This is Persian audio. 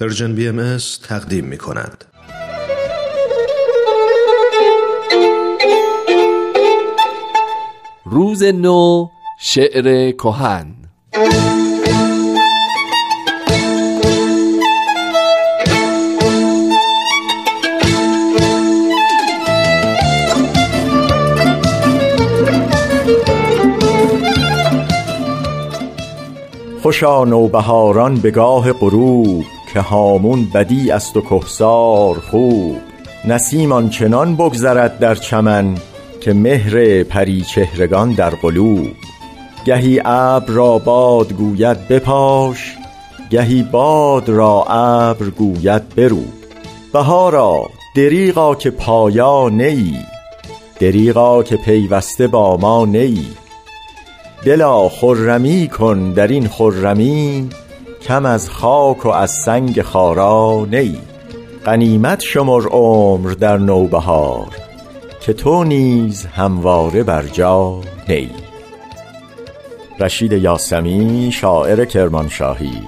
پرژن بی ام تقدیم می کند. روز نو شعر کهن خوشا نوبهاران به گاه غروب که هامون بدی است و کهسار خوب. نسیم آنچنان بگذرد در چمن که مهر پری چهرگان در قلوب. گهی ابر را باد گوید بپاش گهی باد را ابر گوید برو. بهارا دریغا که پایا نه ای دریغا که پیوسته با ما نه ای دلا خرمی کن در این خرمی کم از خاک و از سنگ خارا نه ای غنیمت شمر عمر در نوبهار که تو نیز همواره بر جا نه ای رشید یاسمی شاعر کرمانشاهی.